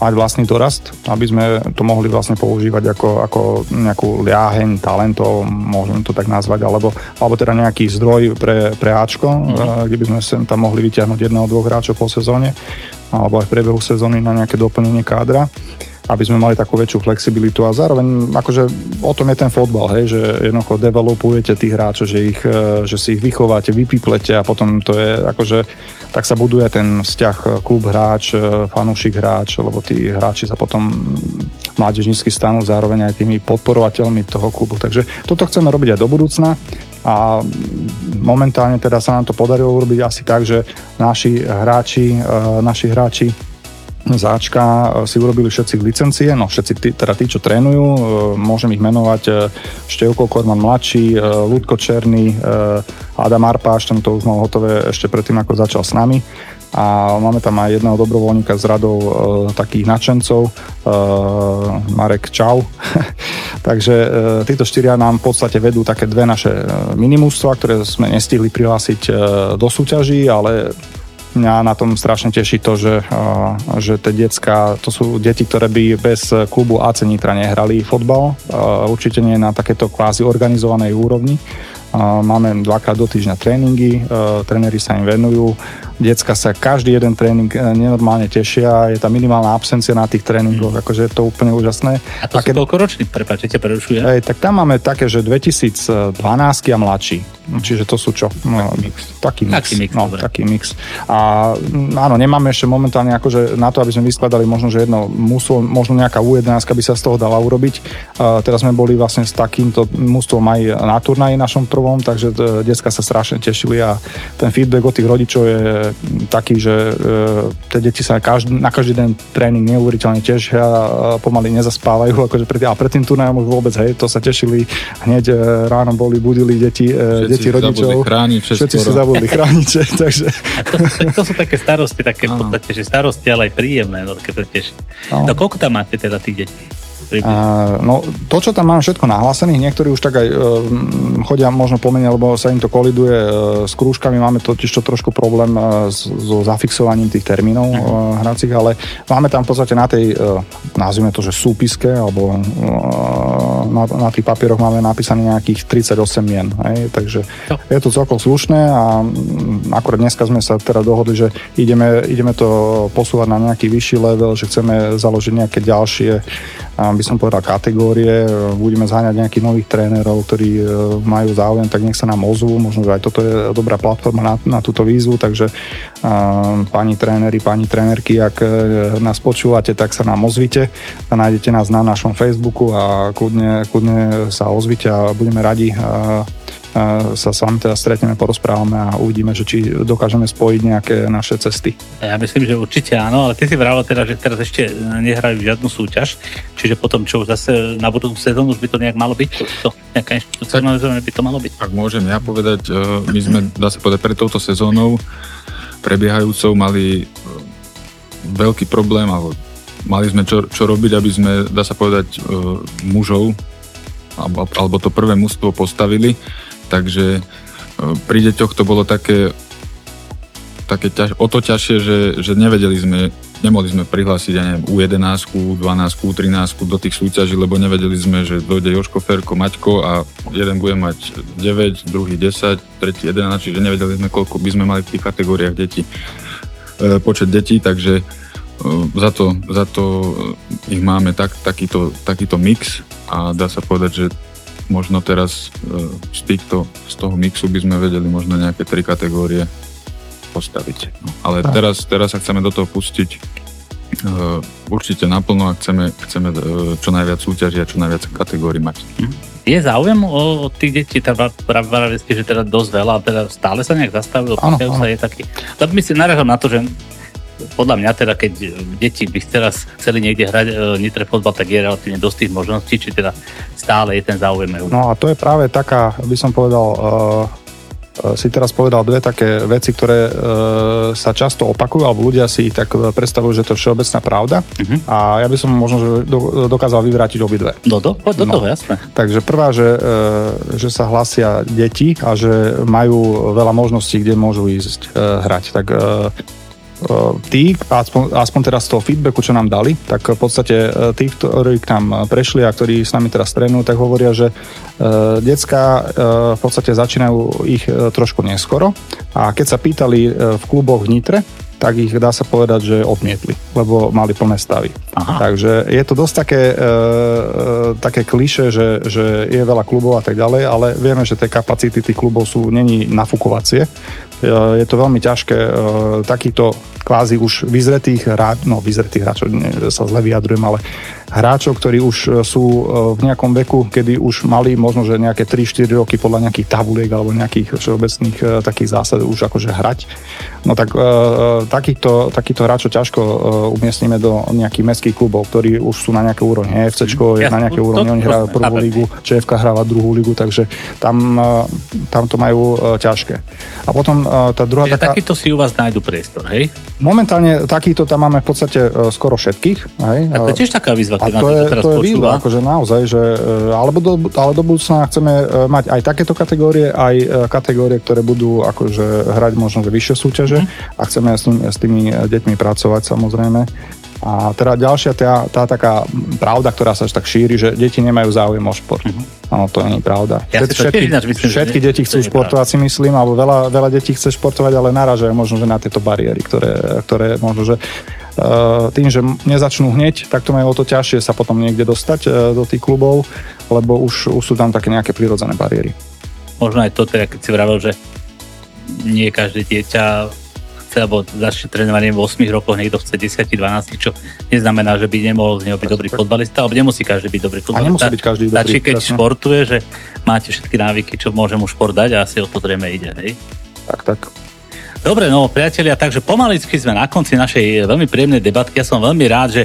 mať vlastný dorast, aby sme to mohli vlastne používať ako, ako nejakú liaheň talentov, môžeme to tak nazvať, alebo, alebo teda nejaký zdroj pre, pre Ačko, mm. kde by sme sem tam mohli vyťahnuť jedného, dvoch hráčov po sezóne, alebo aj v priebehu sezóny na nejaké doplnenie kádra aby sme mali takú väčšiu flexibilitu a zároveň akože o tom je ten fotbal, hej, že jednoducho developujete tých hráčov, že, ich, e, že si ich vychováte, vypiplete a potom to je akože tak sa buduje ten vzťah klub hráč, e, fanúšik hráč, lebo tí hráči sa potom mládežnícky stanú zároveň aj tými podporovateľmi toho klubu. Takže toto chceme robiť aj do budúcna a momentálne teda sa nám to podarilo urobiť asi tak, že naši hráči, e, naši hráči záčka e, si urobili všetci licencie, no všetci tí, teda tí, čo trénujú, e, môžem ich menovať e, Števko Korman mladší, Ľudko Černý, Adam Arpáš, ten to už mal hotové ešte predtým, ako začal s nami a máme tam aj jedného dobrovoľníka z radou e, takých nadšencov, e, Marek Čau. (laughs) Takže e, títo štyria nám v podstate vedú také dve naše minimústva, ktoré sme nestihli prihlásiť e, do súťaží, ale mňa na tom strašne teší to, že, že tie decka, to sú deti, ktoré by bez klubu AC Nitra nehrali fotbal. Určite nie na takéto kvázi organizovanej úrovni. Máme dvakrát do týždňa tréningy, tréneri sa im venujú Decka sa každý jeden tréning nenormálne tešia, je tam minimálna absencia na tých tréningoch, mm. akože je to úplne úžasné. A to a keď, sú koľko roční, prepáčte, prerušujem? tak tam máme také, že 2012 a mladší. Čiže to sú čo? No, taký mix. Taký mix. Taký mix, no, taký mix. A áno, nemáme ešte momentálne akože na to, aby sme vyskladali možno, že jedno muslo, možno nejaká U11 by sa z toho dala urobiť. A teraz sme boli vlastne s takýmto mústvom aj na turnaji našom prvom, takže detská sa strašne tešili a ten feedback od tých rodičov je taký, že e, tie deti sa každý, na každý den tréning neuveriteľne tešia a pomaly nezaspávajú, (laughs) akože pred, a pred tým turnajom už vôbec, hej, to sa tešili, hneď e, ráno boli, budili deti, e, deti rodičov. Chrániť, všetci si zabudli (laughs) chrániť, (laughs) takže... A to, to, sú také starosti, také v podstate, že starosti, ale aj príjemné, no, keď to teší. No. no koľko tam máte teda tých detí? A, no, to, čo tam máme všetko nahlásených, niektorí už tak aj e, chodia možno pomene, lebo sa im to koliduje e, s krúžkami, máme totiž to trošku problém e, so zafixovaním tých termínov e, hracích, ale máme tam v podstate na tej, e, nazvime to, že súpiske, alebo e, na, na tých papieroch máme napísané nejakých 38 mien, hej, takže no. je to celkom slušné a akorát dneska sme sa teda dohodli, že ideme, ideme to posúvať na nejaký vyšší level, že chceme založiť nejaké ďalšie by som povedal, kategórie. Budeme zháňať nejakých nových trénerov, ktorí e, majú záujem, tak nech sa nám ozvú. Možno, že aj toto je dobrá platforma na, na túto výzvu, takže pani tréneri, pani trénerky, ak e, nás počúvate, tak sa nám ozvite. Nájdete nás na našom Facebooku a kľudne, kľudne sa ozvite a budeme radi sa s vami teda stretneme, porozprávame a uvidíme, že či dokážeme spojiť nejaké naše cesty. Ja myslím, že určite áno, ale ty si vravel teda, že teraz ešte nehrajú žiadnu súťaž, čiže potom čo zase na budúcu sezónu už by to nejak malo byť? To, nejaká inštitucionalizované by to malo byť? Ak môžem ja povedať, e, my sme, dá sa povedať, pred touto sezónou prebiehajúcou mali e, veľký problém, alebo mali sme čo, čo robiť, aby sme, dá sa povedať, e, mužov alebo, alebo to prvé mužstvo postavili takže e, pri deťoch to bolo také, také ťaž, o to ťažšie, že, že nevedeli sme, nemohli sme prihlásiť, neviem, U11, U12, U13 do tých súťaží, lebo nevedeli sme, že dojde Joško, Ferko, Maťko a jeden bude mať 9, druhý 10, tretí 11, čiže nevedeli sme, koľko by sme mali v tých kategóriách detí, e, počet detí, takže e, za to, za to ich máme tak, takýto, takýto mix a dá sa povedať, že možno teraz e, z, týchto, z toho mixu by sme vedeli možno nejaké tri kategórie postaviť. No, ale teraz, teraz sa chceme do toho pustiť uh, určite naplno a chceme, chceme uh, čo najviac súťaží a čo najviac kategórií mať. Je záujem o, o tých detí, teda práve že teda dosť veľa, teda stále sa nejak zastavilo, sa je taký. Tak by si narážal na to, že podľa mňa teda, keď deti by teraz chceli niekde hrať e, nitre fotbal, tak je relatívne dosť tých možností, či teda stále je ten záujem. No a to je práve taká, by som povedal, uh, si teraz povedal dve také veci, ktoré uh, sa často opakujú, alebo ľudia si tak predstavujú, že to je všeobecná pravda. Uh-huh. A ja by som možno že do, dokázal vyvrátiť obidve. Do, do, do no. toho, jasné. Takže prvá, že, uh, že sa hlasia deti a že majú veľa možností, kde môžu ísť uh, hrať. Tak uh, tí, aspoň, aspoň teraz z toho feedbacku, čo nám dali, tak v podstate e, tí, ktorí k nám prešli a ktorí s nami teraz trénujú, tak hovoria, že uh, decka v podstate začínajú ich trošku neskoro. A keď sa pýtali v kluboch v Nitre, tak ich dá sa povedať, že odmietli, lebo mali plné stavy. Aha. Takže je to dosť také, e, také kliše, že, že je veľa klubov a tak ďalej, ale vieme, že tie kapacity tých klubov sú není nafúkovacie, je to veľmi ťažké takýto kvázi už vyzretých hráčov, no vyzretých hráčov, sa zle vyjadrujem, ale hráčov, ktorí už e, sú e, v nejakom veku, kedy už mali možno, že nejaké 3-4 roky podľa nejakých tabuliek alebo nejakých všeobecných e, takých zásad už akože hrať. No tak takýchto, takýchto hráčov ťažko umiestnime do nejakých mestských klubov, ktorí už sú na nejaké úrovni. FC je na nejaké úrovni, oni hrajú prvú ligu, ČFK hráva druhú ligu, takže tam, tam to majú ťažké. A potom tá druhá Čiže taká... takýto si u vás nájdu priestor, hej? Momentálne takýto tam máme v podstate skoro všetkých. Hej? A to je tiež taká výzva, a to je, to, to je výzva, akože naozaj, že, e, alebo do, ale do budúcna chceme e, mať aj takéto kategórie, aj e, kategórie, ktoré budú akože hrať možno vyššie súťaže mm. a chceme s, s tými deťmi pracovať samozrejme. A teda ďalšia tá, tá taká pravda, ktorá sa až tak šíri, že deti nemajú záujem o šport. Uh-huh. Áno, to nie je pravda. Ja všetky, všetky, myslím, všetky nie, deti chcú športovať, si myslím, alebo veľa, veľa detí chce športovať, ale naražajú možno, že na tieto bariéry, ktoré, ktoré možno, že tým, že nezačnú hneď, tak to majú o to ťažšie sa potom niekde dostať uh, do tých klubov, lebo už, už sú tam také nejaké prirodzené bariéry. Možno aj to, teda, keď si vravel, že nie každé dieťa chce, alebo začne trénovať v 8 rokoch, niekto chce 10, 12, čo neznamená, že by nemohol z neho byť dobrý fotbalista, alebo nemusí každý byť dobrý fotbalista. A nemusí byť každý dobrý. Stačí, keď presne. športuje, že máte všetky návyky, čo môže mu šport dať a asi o to zrejme ide, hej? Tak, tak. Dobre, no priatelia, takže pomaličky sme na konci našej veľmi príjemnej debatky. Ja som veľmi rád, že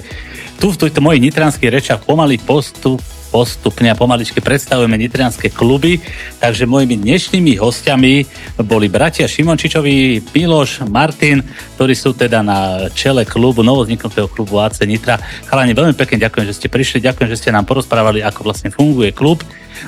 tu v týchto mojich nitranských rečiach pomaly postup postupne a pomaličky predstavujeme nitrianské kluby, takže mojimi dnešnými hostiami boli bratia Šimončičovi, Piloš, Martin, ktorí sú teda na čele klubu, novozniknutého klubu AC Nitra. Chalani, veľmi pekne ďakujem, že ste prišli, ďakujem, že ste nám porozprávali, ako vlastne funguje klub.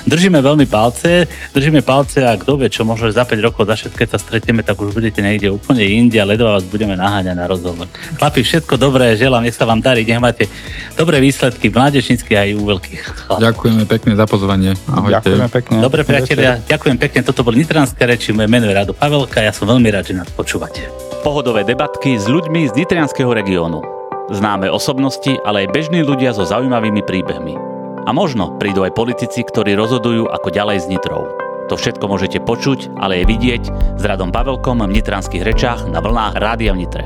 Držíme veľmi palce, držíme palce a kto vie, čo možno za 5 rokov, za všetko, keď sa stretneme, tak už budete niekde úplne inde a ledová vás budeme naháňať na rozhovor. Chlapi, všetko dobré, želám, nech sa vám darí, nech máte dobré výsledky v mládežnických aj u veľkých. Ďakujeme pekne za pozvanie. Ahojte. Ďakujeme pekne. Dobre, priatelia, ďakujem pekne. Toto bol Nitranské reči, moje meno je Rado Pavelka, ja som veľmi rád, že nás počúvate. Pohodové debatky s ľuďmi z Nitrianského regiónu. Známe osobnosti, ale aj bežní ľudia so zaujímavými príbehmi. A možno prídu aj politici, ktorí rozhodujú ako ďalej s Nitrou. To všetko môžete počuť, ale aj vidieť s Radom Pavelkom v Nitranských rečách na vlnách Rádia v Nitre.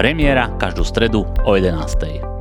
Premiéra každú stredu o 11.